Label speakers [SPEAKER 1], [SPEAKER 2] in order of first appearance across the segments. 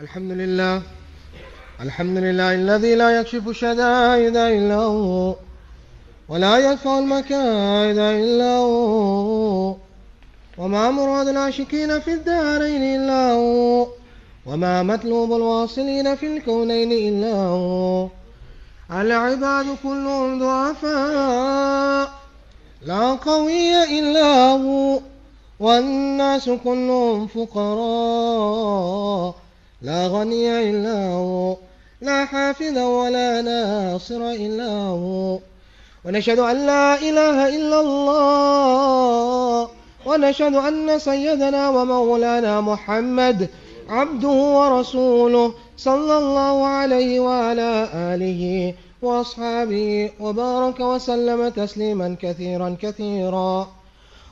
[SPEAKER 1] الحمد لله الحمد لله الذي لا يكشف الشدائد إلا هو ولا يدفع المكائد إلا هو وما مراد العاشقين في الدارين إلا هو وما مطلوب الواصلين في الكونين إلا هو. العباد كلهم ضعفاء لا قوي إلا هو والناس كلهم فقراء لا غني إلا هو لا حافظ ولا ناصر إلا هو. ونشهد أن لا إله إلا الله ونشهد أن سيدنا ومولانا محمد عبده ورسوله صلى الله عليه وعلى آله وأصحابه وبارك وسلم تسليما كثيرا كثيرا.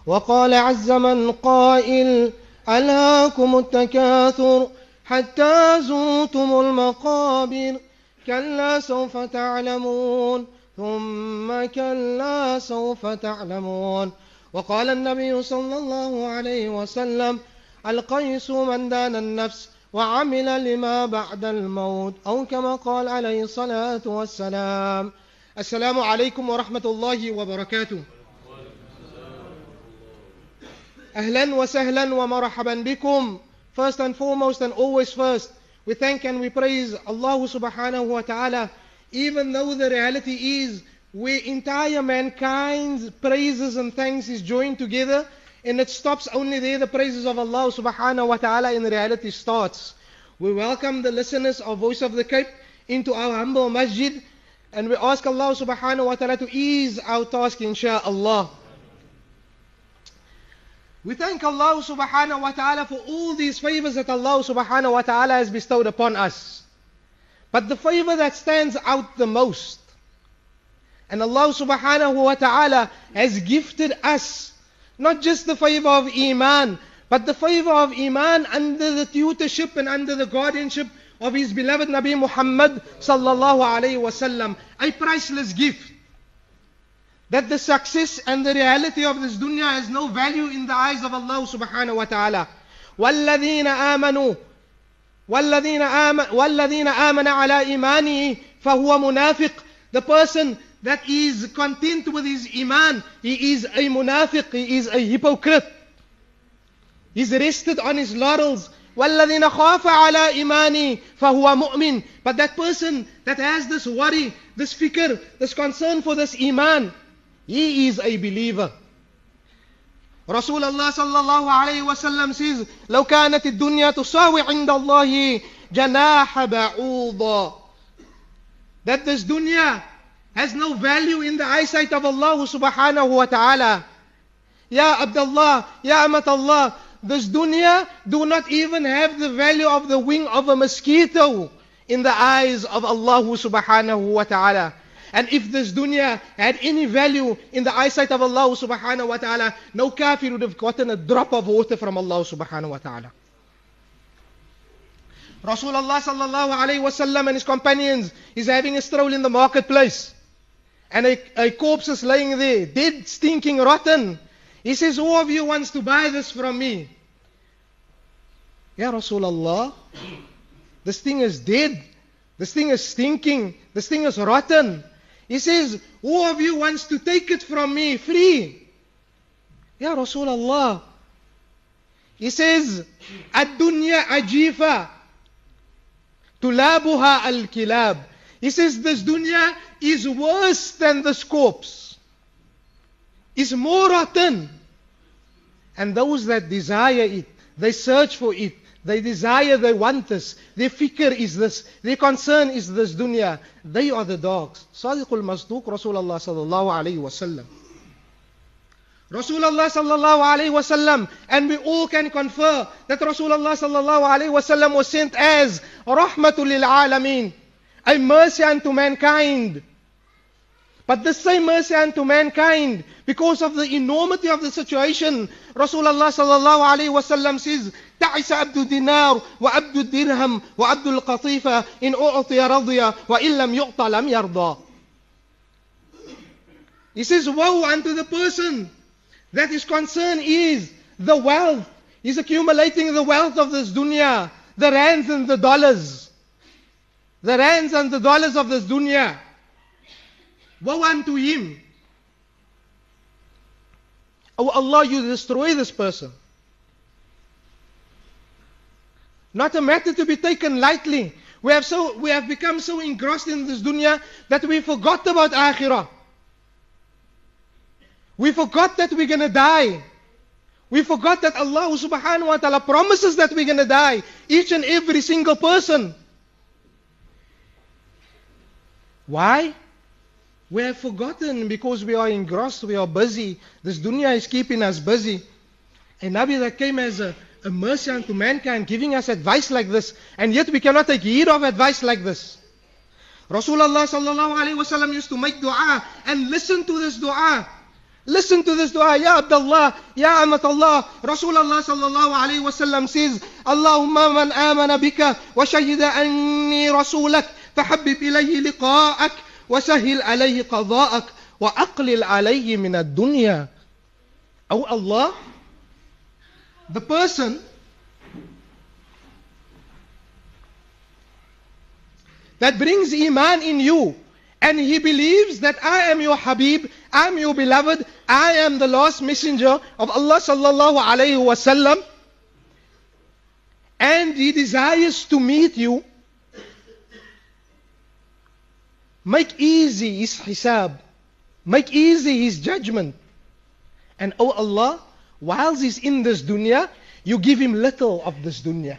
[SPEAKER 1] وقال عز من قائل ألهاكم التكاثر؟ حتى زرتم المقابر. كلا سوف تعلمون. ثم كلا سوف تعلمون. وقال النبي صلى الله عليه وسلم القيس من دان النفس وعمل لما بعد الموت أو كما قال عليه الصلاة والسلام. السلام عليكم ورحمة الله وبركاته. أهلا وسهلا ومرحبا بكم. First and foremost and always first, we thank and we praise Allah subhanahu wa ta'ala, even though the reality is where entire mankind's praises and thanks is joined together, and it stops only there, the praises of Allah subhanahu wa ta'ala in reality starts. We welcome the listeners of Voice of the Cape into our humble masjid, and we ask Allah subhanahu wa ta'ala to ease our task insha'Allah. We thank Allah subhanahu wa ta'ala for all these favors that Allah subhanahu wa ta'ala has bestowed upon us. But the favor that stands out the most, and Allah subhanahu wa ta'ala has gifted us not just the favor of Iman, but the favor of Iman under the tutorship and under the guardianship of His beloved Nabi Muhammad sallallahu alayhi wasallam. A priceless gift that the success and the reality of this dunya has no value in the eyes of Allah subhanahu wa ta'ala. وَالَّذِينَ آمَنُوا وَالَّذِينَ آمَنوا وَالَّذِينَ آمَنَ عَلَى إِيمَانِهِ فَهُوَ مُنَافِقٌ The person that is content with his iman, he is a munafiq, he is a hypocrite. He's rested on his laurels. وَالَّذِينَ خَافَ عَلَى إِيمَانِهِ فَهُوَ مُؤْمِنٌ But that person that has this worry, this fikr, this concern for this iman, he is a believer. رسول الله صلى الله عليه وسلم says لو كانت الدنيا تساوي عند الله جناح بعوضة that this dunya has no value in the eyesight of Allah subhanahu wa ta'ala Ya Abdullah, Ya Amat Allah this dunya do not even have the value of the wing of a mosquito in the eyes of Allah subhanahu wa ta'ala and if this dunya had any value in the eyesight of Allah subhanahu wa ta'ala, no kafir would have gotten a drop of water from Allah subhanahu wa ta'ala. Rasulullah sallallahu alayhi wasallam and his companions is having a stroll in the marketplace. And a, a corpse is laying there, dead, stinking, rotten. He says, who of you wants to buy this from me? Ya Rasulullah, this thing is dead. This thing is stinking. This thing is rotten. He says, who of you wants to take it from me free? Ya Rasulullah. He says, Ad-dunya ajifa. Tulabuha al-kilab. He says, this dunya is worse than this corpse. Is more rotten. And those that desire it, they search for it. They desire, they want this. Their fikr is this. Their concern is this dunya. They are the dogs. Sadiqul Masduq Rasulullah sallallahu alayhi wa sallam. Rasulullah sallallahu alayhi wa sallam. And we all can confer that Rasulullah sallallahu alayhi wa sallam was sent as rahmatul lil alameen. A mercy unto mankind. But the same mercy unto mankind, because of the enormity of the situation, Rasulullah sallallahu alayhi wa sallam says, تعس عبد الدينار وعبد الدرهم وعبد القطيفة إن أعطي رضي وإن لم يعطى لم يرضى. He says, woe unto the person that his concern is the wealth. He's accumulating the wealth of this dunya. the rands and the dollars. The rands and the dollars of this dunya. Woe unto him. Oh Allah, you destroy this person. Not a matter to be taken lightly. We have, so, we have become so engrossed in this dunya that we forgot about akhirah. We forgot that we're going to die. We forgot that Allah subhanahu wa ta'ala promises that we're going to die. Each and every single person. Why? We have forgotten because we are engrossed, we are busy. This dunya is keeping us busy. And Nabi that came as a, a mercy unto mankind, giving us advice like this, and yet we cannot take heed of advice like this. Rasulullah sallallahu alaihi wasallam used to make dua and listen to this dua. Listen to this dua, Ya Abdullah, Ya Amat Allah. Rasulullah sallallahu alayhi wasallam says, Allahumma man amana bika wa shahida anni rasulak فحبب إليه لقاءك وسهل عليه قضاءك وأقلل عليه من الدنيا Oh Allah, the person that brings Iman in you and he believes that I am your Habib, I am your beloved, I am the last messenger of Allah sallallahu alayhi wasallam, and he desires to meet you, make easy his hisab, make easy his judgment. And oh Allah, whilst he's in this dunya, you give him little of this dunya.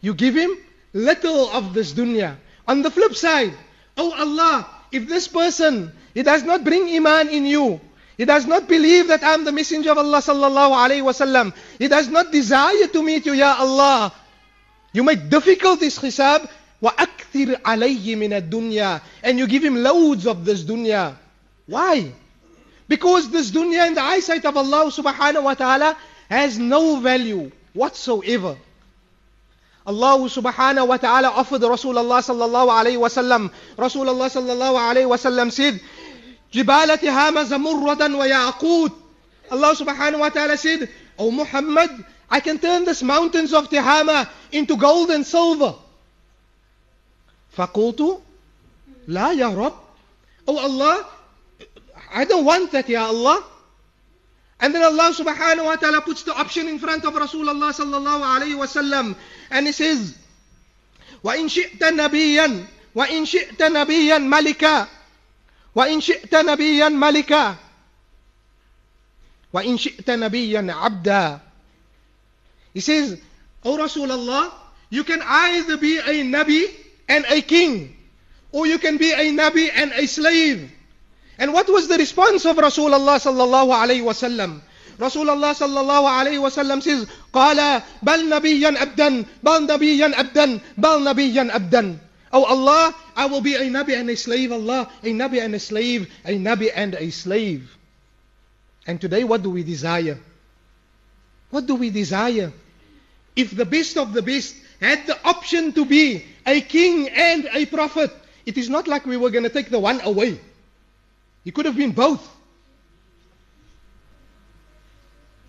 [SPEAKER 1] You give him little of this dunya. On the flip side, Oh Allah, if this person, he does not bring iman in you, he does not believe that I'm the messenger of Allah sallallahu alaihi wasallam, he does not desire to meet you, Ya Allah, you make difficult his hisab, وَأَكْثِرْ عَلَيْهِ مِنَ الدُّنْيَا And you give him loads of this dunya. Why? Because this dunya in the eyesight of Allah subhanahu wa ta'ala has no value whatsoever. Allah subhanahu wa ta'ala offered Rasulullah sallallahu alayhi wa sallam. Rasulullah sallallahu alayhi wa sallam said, جبال تهامة زمرة وياقوت. Allah subhanahu wa ta'ala said, O Muhammad, I can turn these mountains of Tihama into gold and silver. فقلت لا يا رب. Oh Allah, I don't want that, Ya Allah. And then Allah subhanahu wa ta'ala puts the option in front of Rasulullah sallallahu alayhi wa sallam. And he says, وَإِن شِئْتَ نَبِيًّا وَإِن شِئْتَ نَبِيًّا مَلِكًا وَإِن شِئْتَ نَبِيًّا مَلِكًا وَإِن شِئْتَ نَبِيًّا عَبْدًا He says, O Rasulullah, you can either be a Nabi and a king, or you can be a Nabi and a slave. And what was the response of Rasulullah sallallahu alayhi wasallam? Rasulullah sallallahu alayhi wasallam says, قال بل نبيا أبدا بل نبيا أبدا بل نبيا أبدا Oh Allah, I will be a Nabi and a slave, Allah, a Nabi and a slave, a Nabi and a slave. And today what do we desire? What do we desire? If the best of the best had the option to be a king and a prophet, it is not like we were going to take the one away. He could have been both.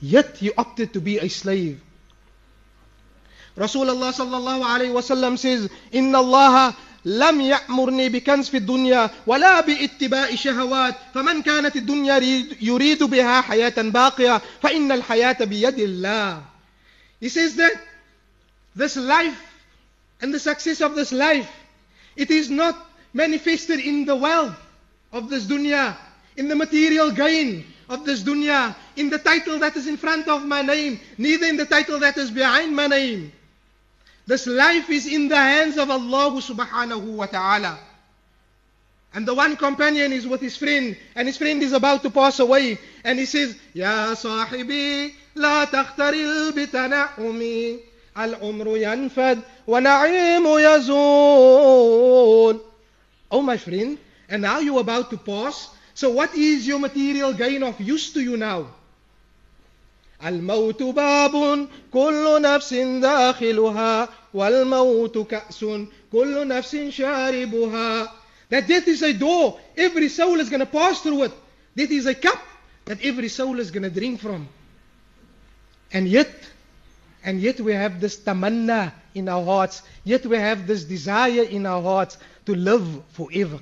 [SPEAKER 1] Yet he opted to be a slave. Rasulullah sallallahu alayhi wasallam says, إن الله لم يأمرني بكنز في الدنيا ولا باتباع شهوات فمن كانت الدنيا يريد بها حياة باقية فإن الحياة بيد الله. He says that this life and the success of this life, it is not manifested in the wealth of this dunya, in the material gain of this dunya, in the title that is in front of my name, neither in the title that is behind my name. This life is in the hands of Allah subhanahu wa ta'ala. And the one companion is with his friend, and his friend is about to pass away, and he says, Ya sahibi, la takhtaril bitana'umi, al-umru yanfad, wa na'imu yazun. Oh my friend, and now you're about to pass. So what is your material gain of use to you now? الموت باب كل نفس داخلها والموت كأس كل نفس شاربها That death is a door. Every soul is going to pass through it. Death is a cup that every soul is going to drink from. And yet, And yet we have this tamanna in our hearts. Yet we have this desire in our hearts to live forever.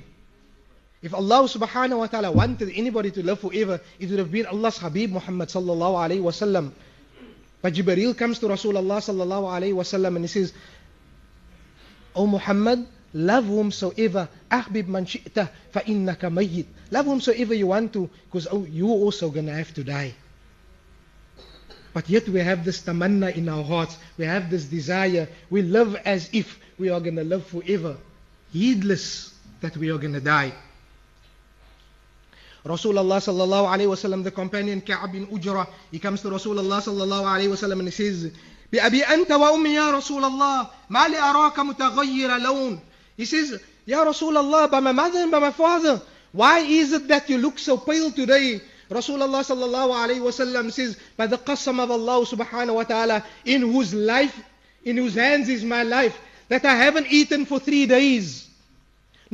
[SPEAKER 1] If Allah subhanahu wa ta'ala wanted anybody to live forever, it would have been Allah's Habib Muhammad sallallahu alayhi wa sallam. But Jibreel comes to Rasulullah sallallahu alayhi wa sallam and he says, O Muhammad, love whomsoever, ahbib man shi'ta fa mayyit. Love whomsoever you want to, because oh, you also gonna have to die. But yet we have this tamanna in our hearts. We have this desire. We live as if we are going to live forever, heedless that we are going to die. Rasulullah sallallahu alayhi wasallam, the companion Ka'ab bin Ujra, he comes to Rasulullah sallallahu alayhi wasallam and he says, بأبي أنت وأمي يا رسول الله ما لي أراك متغير لون He says, Ya Rasulullah, by my mother and by my father, why is it that you look so pale today? Rasulullah sallallahu alayhi wasallam says, by the qasam of Allah subhanahu wa ta'ala, in whose life, in whose hands is my life, that I haven't eaten for three days.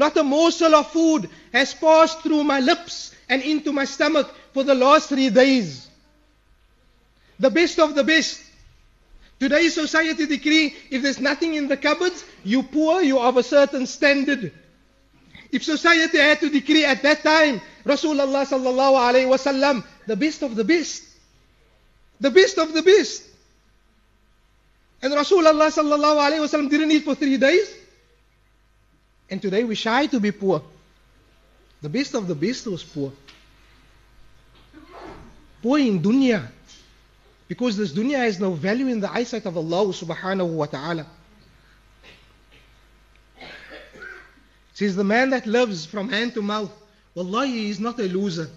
[SPEAKER 1] Not a morsel of food has passed through my lips and into my stomach for the last three days. The best of the best. Today's society decree, if there's nothing in the cupboards, you poor, you of a certain standard. If society had to decree at that time, Rasulullah sallallahu alayhi wasallam, the best of the best. The best of the best. And Rasulullah sallallahu alayhi wasallam didn't eat for three days. And today we shy to be poor. The best of the best was poor. Poor in dunya. Because this dunya has no value in the eyesight of Allah subhanahu wa ta'ala. Says the man that lives from hand to mouth, Wallahi, he is not a loser.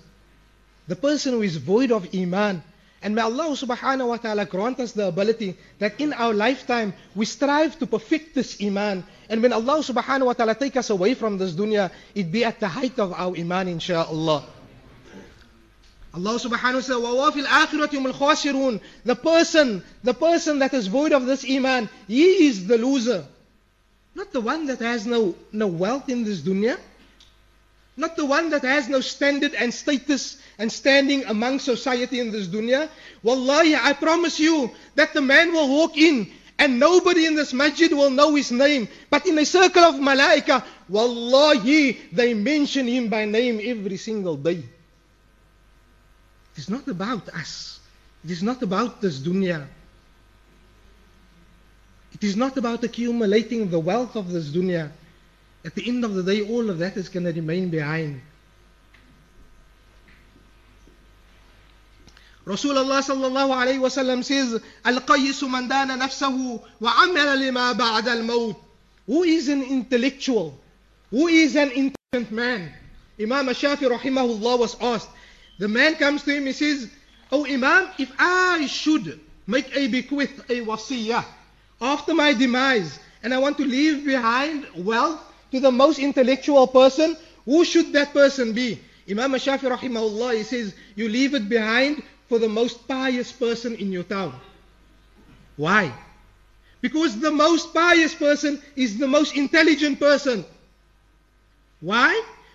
[SPEAKER 1] The person who is void of iman. And may Allah subhanahu wa ta'ala grant us the ability that in our lifetime we strive to perfect this iman. And when Allah subhanahu wa ta'ala take us away from this dunya, it be at the height of our iman inshaAllah. Allah subhanahu wa ta'ala وَوَافِ الْآخِرَةِ هُمُ الْخَاسِرُونَ The person, the person that is void of this iman, he is the loser. Not the one that has no, no wealth in this dunya. Not the one that has no standard and status and standing among society in this dunya. Wallahi, I promise you that the man will walk in and nobody in this masjid will know his name. But in a circle of malaika, wallahi, they mention him by name every single day. It is not about us. It is not about this dunya. It is not about accumulating the wealth of this dunya. At the end of the day, all of that is going to remain behind. Rasulullah sallallahu alayhi wa sallam says, Al-Qayyisu man dana nafsahu wa amala lima ba'da al-maut. Who is an intellectual? Who is an intelligent man? Imam Shafi rahimahullah was asked. The man comes to him, he says, Oh Imam, if I should make a bequest, a wasiyah, after my demise, and I want to leave behind wealth to the most intellectual person, who should that person be? Imam Shafi rahimahullah, he says, you leave it behind for the most pious person in your town. Why? Because the most pious person is the most intelligent person. Why?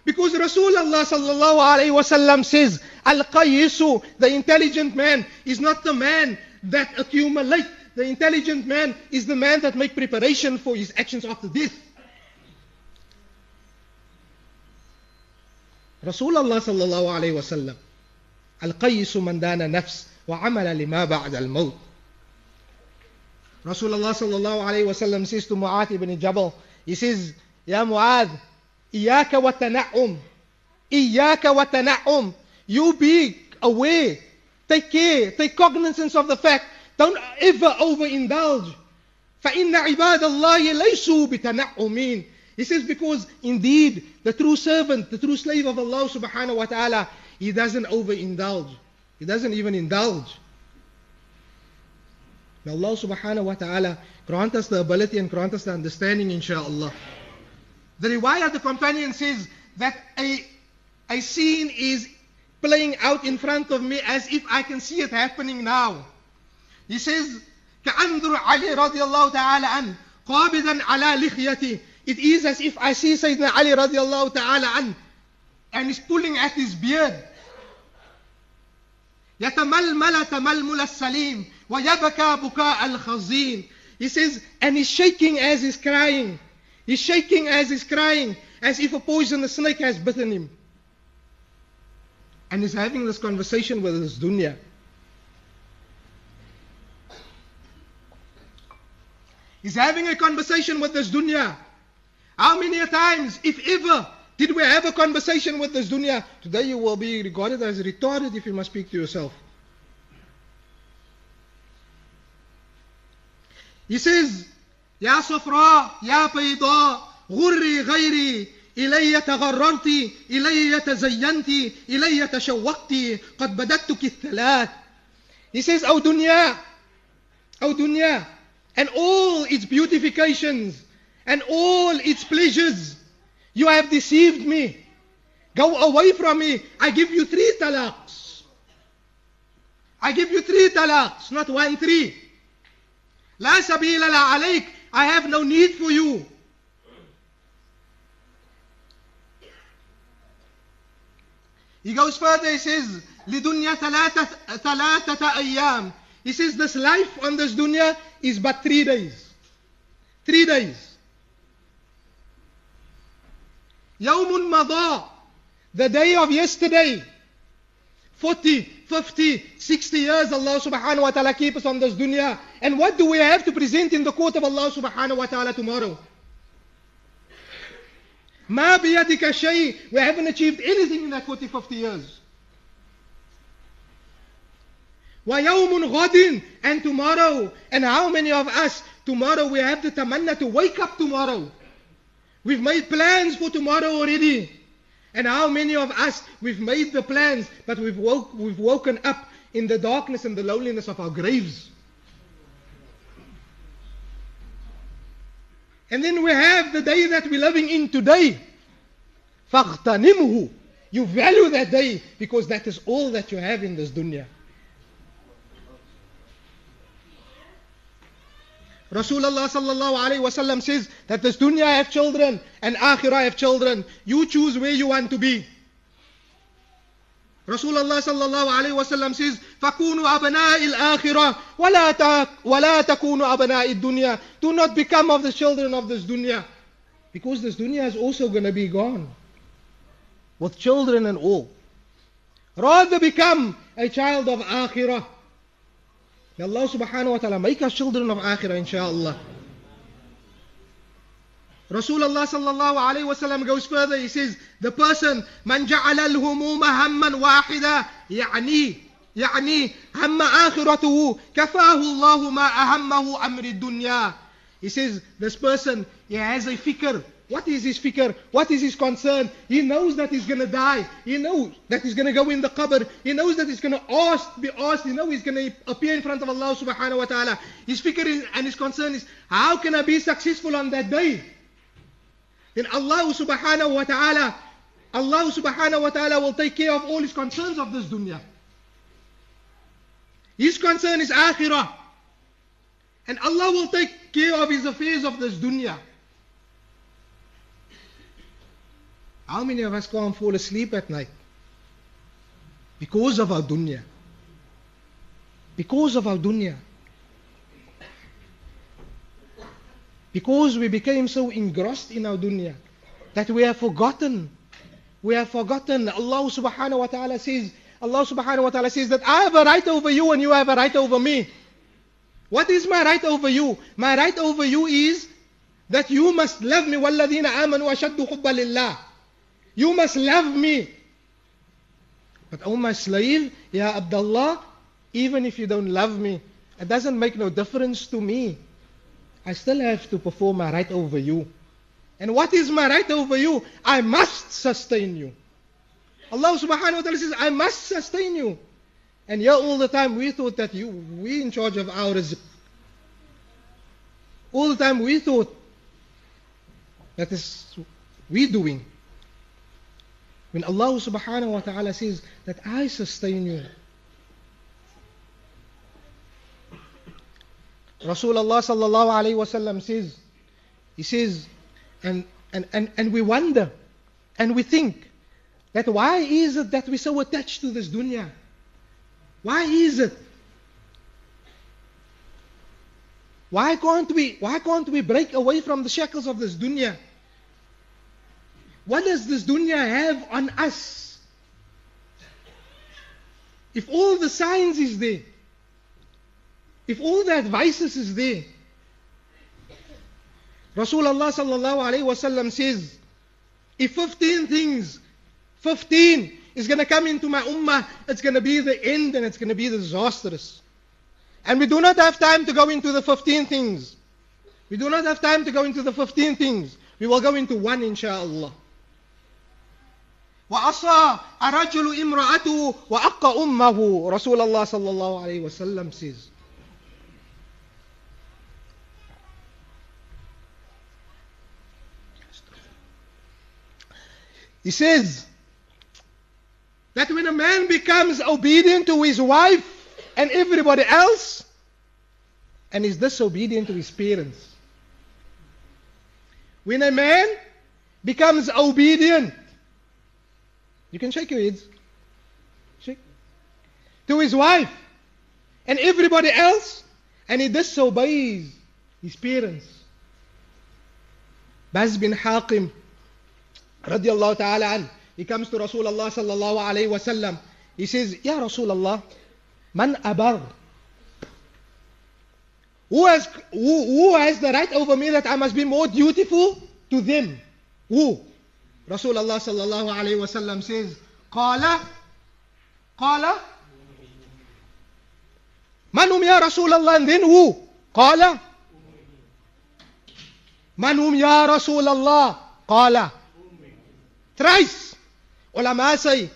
[SPEAKER 1] Because Rasulullah sallallahu alayhi wasallam says, Al-Qayyisu, the intelligent man, is not the man that accumulates. The intelligent man is the man that makes preparation for his actions after death. رسول الله صلى الله عليه وسلم القيس من دان نفس وعمل لما بعد الموت. رسول الله صلى الله عليه وسلم says to معاذ بن جبل he says يا معاذ إياك وتنعم إياك وتنعم you be aware take care take cognizance of the fact don't ever overindulge فإن عباد الله ليسوا بتنعمين. He says because indeed the true servant, the true slave of Allah subhanahu wa ta'ala, he doesn't overindulge. He doesn't even indulge. May Allah subhanahu wa ta'ala grant us the ability and grant us the understanding inshaAllah. The riwayah, the companion says that a, a scene is playing out in front of me as if I can see it happening now. He says, كأنظر علي رضي الله تعالى عنه قابضا على لحيته It is as if I see Sayyidina Ali رضي الله تعالى عنه and he's pulling at his beard. يتململ تململ السليم وَيَبَكَى بُكَاءَ الْخَزِينَ He says, and he's shaking as he's crying. He's shaking as he's crying, as if a poisonous snake has bitten him. And he's having this conversation with his dunya. He's having a conversation with this dunya. How many times, if ever, did we have a conversation with this dunya? Today you will be regarded as retarded if you must speak to yourself. He says, يا صفراء يا بيضاء غري غيري إلي تغررت إلي تزينت إلي تشوقت قد بددتك الثلاث He says, O dunya, O dunya, and all its beautifications and all its pleasures, you have deceived me. Go away from me. I give you three talaqs. I give you three talaqs, not one, three. لا سبيل لا عليك. I have no need for you. He goes further, he says, لدنيا ثلاثة, ثلاثة أيام. He says, this life on this dunya is but three days. Three days. يوم مضى. The day of yesterday. 40, 50, 60 years Allah subhanahu wa ta'ala keep us on this dunya. And what do we have to present in the court of Allah subhanahu wa ta'ala tomorrow? ما بيدك شيء we haven't achieved anything in that 40 50 years ويوم غد and tomorrow and how many of us tomorrow we have the tamanna to wake up tomorrow we've made plans for tomorrow already and how many of us we've made the plans but we've woke, we've woken up in the darkness and the loneliness of our graves And then we have the day that we're living in today. فَاغْتَنِمْهُ You value that day because that is all that you have in this dunya. Rasulullah sallallahu alayhi wasallam says that this dunya have children and akhirah have children. You choose where you want to be. Rasulullah sallallahu alayhi wasallam says, فَكُونُوا أَبْنَاءِ الْآخِرَةِ وَلَا, تا ولا تَكُونُوا أَبْنَاءِ الدُّنْيَا Do not become of the children of this dunya. Because this dunya is also going to be gone. With children and all. Rather become a child of akhirah. May Allah subhanahu wa ta'ala make us children of akhirah inshaAllah. Rasulullah sallallahu alayhi wasallam goes further. He says, the person من جعل الهموم هما واحدا يعني يعني هم آخرته كفاه الله ما أهمه أمر الدنيا. He says, this person, he has a fikr. What is his fikr? What is his concern? He knows that he's going to die. He knows that he's going to go in the qabr. He knows that he's going to ask, be asked. He knows he's going to appear in front of Allah subhanahu wa ta'ala. His fikr is, and his concern is, how can I be successful on that day? then Allah subhanahu wa ta'ala, Allah subhanahu wa ta'ala will take care of all his concerns of this dunya. His concern is akhirah. And Allah will take care of his affairs of this dunya. How many of us can't fall asleep at night? Because of our dunya. Because of our dunya. Because we became so engrossed in our dunya that we have forgotten. We have forgotten. Allah subhanahu wa ta'ala says, Allah subhanahu wa ta'ala says that I have a right over you and you have a right over me. What is my right over you? My right over you is that you must love me. وَالَّذِينَ آمَنُوا أَشَدُّ حُبًّا لِلَّهِ you must love me. But oh my slave, Ya Abdullah, even if you don't love me, it doesn't make no difference to me. I still have to perform my right over you. And what is my right over you? I must sustain you. Allah subhanahu wa ta'ala says, I must sustain you. And here all the time we thought that you, we in charge of our rizq. All the time we thought that is we doing. When Allah subhanahu wa ta'ala says that I sustain you. Rasulullah sallallahu alayhi wasallam says, he says, and, and, and, and we wonder and we think that why is it that we're so attached to this dunya? Why is it Why can't we why can't we break away from the shackles of this dunya? What does this dunya have on us? If all the science is there, if all the advices is there, Rasulullah sallallahu alayhi wasallam says, if 15 things, 15 is going to come into my ummah, it's going to be the end and it's going to be disastrous. And we do not have time to go into the 15 things. We do not have time to go into the 15 things. We will go into one, inshallah. وعصى الرجل امرأته وأق أمه رسول الله صلى الله عليه وسلم says He says that when a man becomes obedient to his wife and everybody else and is disobedient to his parents. When a man becomes obedient, you can shake your heads. Shake. To his wife and everybody else, and he disobeys his parents. Bahz bin Hakim, radiallahu ta'ala an, he comes to Rasulullah sallallahu alayhi wasallam. He says, Ya Rasulullah, man abar? Who has, who, who has the right over me that I must be more dutiful to them? Who? Rasulullah sallallahu alayhi wasallam says, Qala, Qala, Manum ya Rasulullah, and then who? Qala, Manum ya Rasulullah, Qala. Thrice. Ulama say,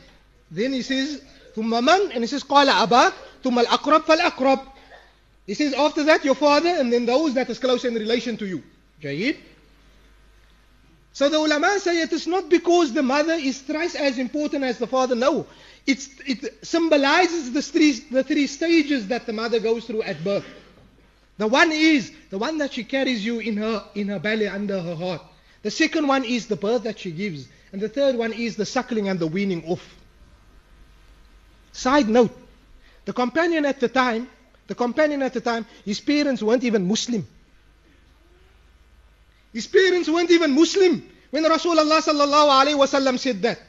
[SPEAKER 1] then he says, ثم من, and he says, قال أباك, ثم الأقرب فالأقرب. He says, after that, your father, and then those that is close in relation to you. Jayid. So the ulama say it is not because the mother is thrice as important as the father. No. It's, it symbolizes the three, the three stages that the mother goes through at birth. The one is the one that she carries you in her, in her belly under her heart. The second one is the birth that she gives. And the third one is the suckling and the weaning off. Side note, the companion at the time, the companion at the time, his parents weren't even Muslim. His parents weren't even Muslim when Rasulullah sallallahu alaihi wasallam said that.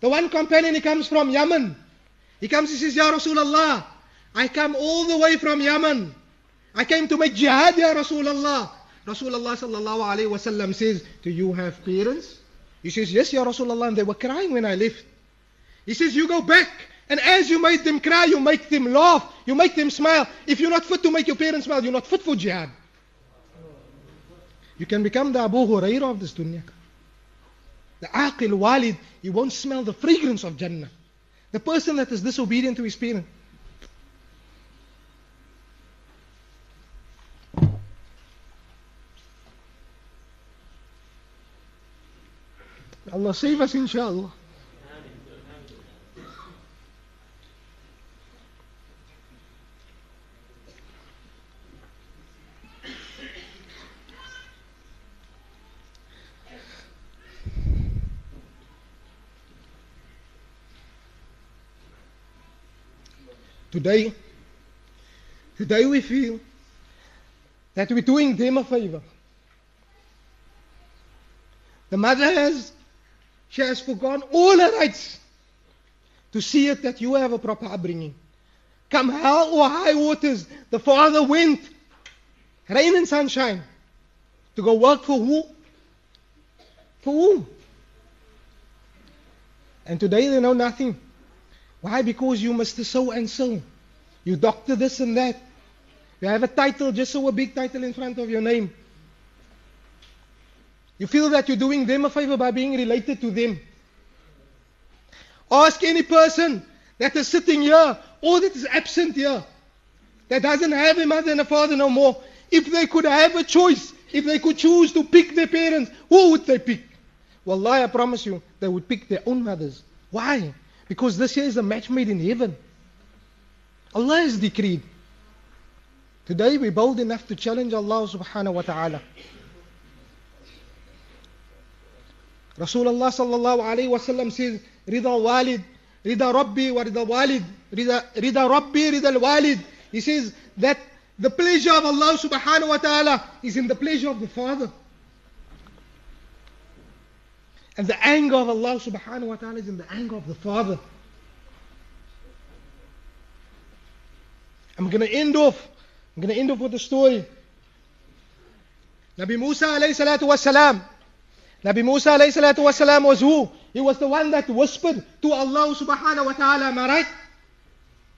[SPEAKER 1] The one companion, he comes from Yemen. He comes, he says, Ya Rasulullah, I come all the way from Yemen. I came to make jihad, Ya Rasulullah. Rasulullah sallallahu alaihi wasallam says, Do you have parents? He says, Yes, Ya Rasulullah. And they were crying when I left. He says, You go back. And as you made them cry, you make them laugh. You make them smile. If you're not fit to make your parents smile, you're not fit for jihad. You can become the Abu Hurairah of this dunya. The Aqil Walid, he won't smell the fragrance of Jannah. The person that is disobedient to his parents. Allah save us, inshallah. Today, today we feel that we're doing them a favor. The mother has, she has forgone all her rights to see it that you have a proper upbringing. Come hell or high waters, the father went, rain and sunshine, to go work for who? For whom? And today they know nothing. Why? Because you must so and so. You doctor this and that. You have a title, just so a big title in front of your name. You feel that you're doing them a favor by being related to them. Ask any person that is sitting here or that is absent here, that doesn't have a mother and a father no more, if they could have a choice, if they could choose to pick their parents, who would they pick? Wallahi, I promise you, they would pick their own mothers. Why? Because this year is a match made in heaven. Allah has decreed. Today we're bold enough to challenge Allah subhanahu wa ta'ala. Rasulullah sallallahu alayhi wa sallam says, Rida walid, Rida Rabbi wa Rida walid, Rida, Rida Rabbi, Rida walid. He says that The pleasure of Allah subhanahu wa ta'ala is in the pleasure of the Father. And the anger of Allah subhanahu wa ta'ala is in the anger of the Father. I'm going to end off. I'm going to end off with a story. Nabi Musa alayhi salatu wasalam. Nabi Musa alayhi salatu wasalam was who? He was the one that whispered to Allah subhanahu wa ta'ala, am I right?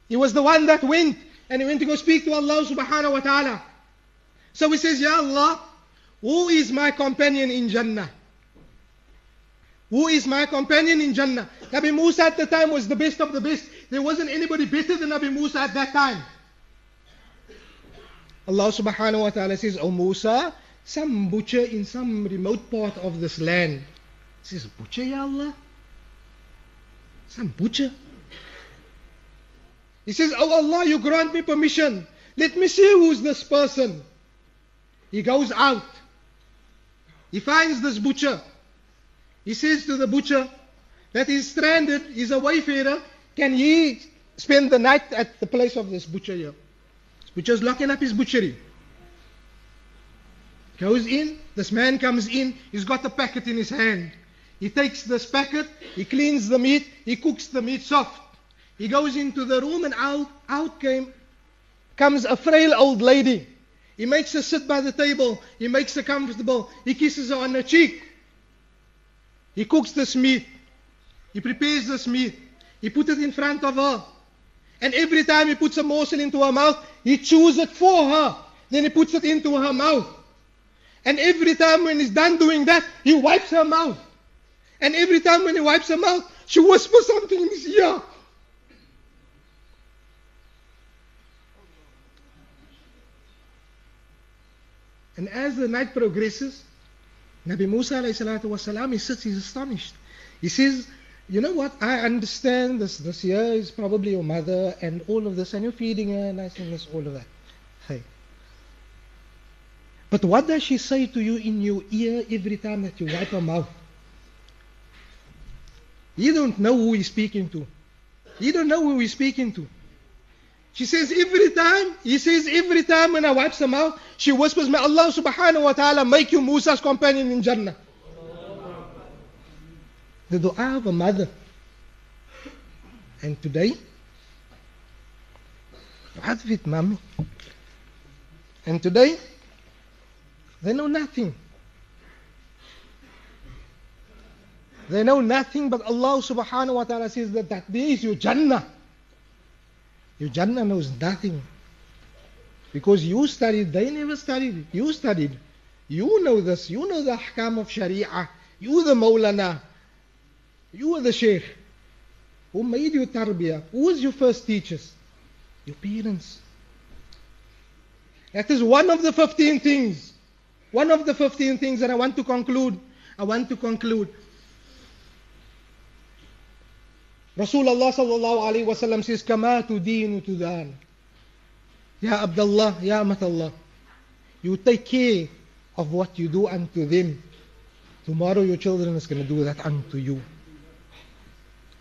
[SPEAKER 1] He was the one that went and he went to go speak to Allah subhanahu wa ta'ala. So he says, Ya Allah, who is my companion in Jannah? Who is my companion in Jannah? Nabi Musa at the time was the best of the best. There wasn't anybody better than Nabi Musa at that time. Allah subhanahu wa ta'ala says, Oh Musa, some butcher in some remote part of this land. He says, Butcher, Ya Allah? Some butcher? He says, Oh Allah, you grant me permission. Let me see who's this person. He goes out. He finds this butcher. He says to the butcher that he's stranded, he's a wayfarer. Can he spend the night at the place of this butcher here? This butcher's locking up his butchery. Goes in, this man comes in, he's got a packet in his hand. He takes this packet, he cleans the meat, he cooks the meat soft. He goes into the room and out, out came, comes a frail old lady. He makes her sit by the table. He makes her comfortable. He kisses her on the cheek. He cooks this meat. He prepares this meat. He puts it in front of her. And every time he puts a morsel into her mouth, he chews it for her. Then he puts it into her mouth. And every time when he's done doing that, he wipes her mouth. And every time when he wipes her mouth, she whispers something in his ear. And as the night progresses, Nabi Musa والسلام, he sits, he's astonished. He says, You know what? I understand this this here is probably your mother and all of this, and you're feeding her, and I think this, all of that. Hey. But what does she say to you in your ear every time that you wipe her mouth? You don't know who he's speaking to. You don't know who he's speaking to. She says every time, he says every time when I wipes her mouth, she whispers, May Allah subhanahu wa ta'ala make you Musa's companion in Jannah. The dua of a mother. And today, what with mommy? And today, they know nothing. They know nothing but Allah subhanahu wa ta'ala says that that day is your Jannah. Your Jannah knows nothing. Because you studied, they never studied. You studied. You know this. You know the ahkam of Sharia. You the Mawlana. You are the Sheikh. Who made you tarbiyah? Who was your first teachers? Your parents. That is one of the 15 things. One of the 15 things that I want to conclude. I want to conclude. Rasulullah sallallahu alaihi wasallam says, "Kama tudinu tudan." Ya Abdullah, Ya Amatullah, you take care of what you do unto them. Tomorrow your children is going to do that unto you.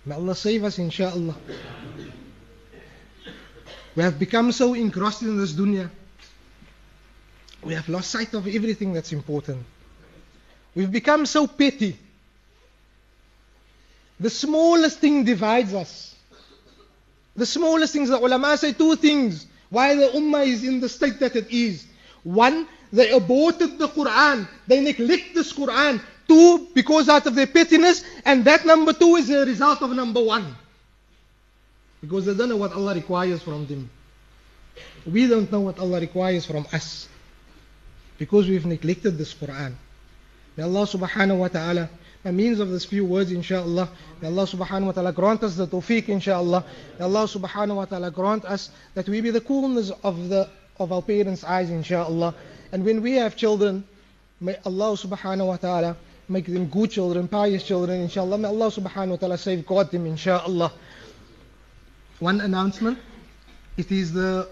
[SPEAKER 1] May Allah save us, inshaAllah. We have become so engrossed in this dunya. We have lost sight of everything that's important. We've become so petty. The smallest thing divides us. The smallest things, the ulama say two things why the ummah is in the state that it is. One, they aborted the Quran. They neglect this Quran. Two, because out of their pettiness. And that number two is a result of number one. Because they don't know what Allah requires from them. We don't know what Allah requires from us. Because we've neglected this Quran. May Allah subhanahu wa ta'ala means of these few words, inshallah. May Allah subhanahu wa ta'ala grant us the tawfiq, inshallah. May Allah subhanahu wa ta'ala grant us that we be the coolness of, the, of our parents' eyes, inshallah. And when we have children, may Allah subhanahu wa ta'ala make them good children, pious children, inshallah. May Allah subhanahu wa ta'ala safeguard them, inshallah. One announcement. It is the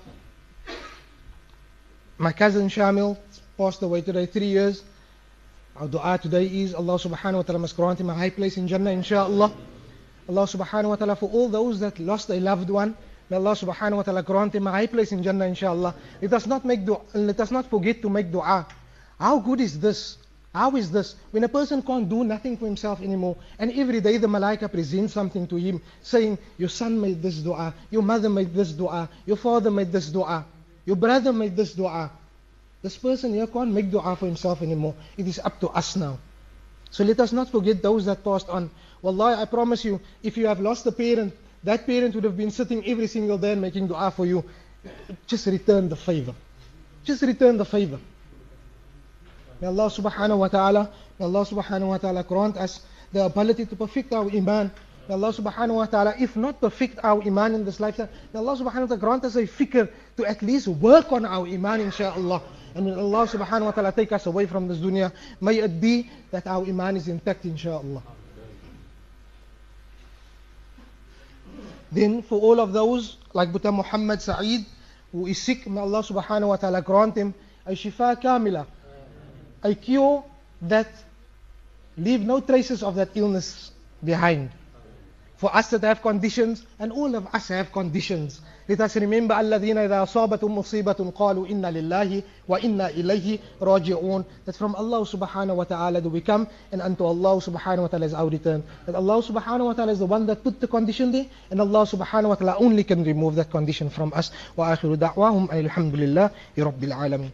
[SPEAKER 1] my cousin Shamil passed away today, three years. Our dua today is Allah subhanahu wa ta'ala must grant him a high place in Jannah, inshaAllah. Allah subhanahu wa ta'ala for all those that lost a loved one, May Allah subhanahu wa ta'ala grant him a high place in Jannah inshallah. Let us not make dua, let us not forget to make dua. How good is this? How is this? When a person can't do nothing for himself anymore, and every day the malaika presents something to him, saying, Your son made this dua, your mother made this dua, your father made this dua, your brother made this dua. This person here can't make dua for himself anymore. It is up to us now. So let us not forget those that passed on. Wallahi, I promise you, if you have lost a parent, that parent would have been sitting every single day and making dua for you. Just return the favor. Just return the favor. May Allah subhanahu wa ta'ala, may Allah subhanahu wa ta'ala grant us the ability to perfect our iman. May Allah subhanahu wa ta'ala, if not perfect our iman in this lifetime, may Allah subhanahu wa ta'ala grant us a fikr to at least work on our iman inshaAllah. And Allah subhanahu wa ta'ala take us away from this dunya. May it be that our iman is intact inshaAllah. Then for all of those, like Buta Muhammad Sa'id, who is sick, may Allah subhanahu wa ta'ala grant him a shifa kamila, a cure that leave no traces of that illness behind. For us that have conditions, and all of us have conditions. Let us remember الذين إذا أصابتهم مصيبة قالوا إنا لله وإنا إليه راجعون. That from Allah subhanahu wa ta'ala do we come, and unto Allah subhanahu wa ta'ala is our return. That Allah subhanahu wa ta'ala is the one that put the condition there, and Allah subhanahu wa ta'ala only can remove that condition from us. وآخر دعواهم أن الحمد لله رب العالمين.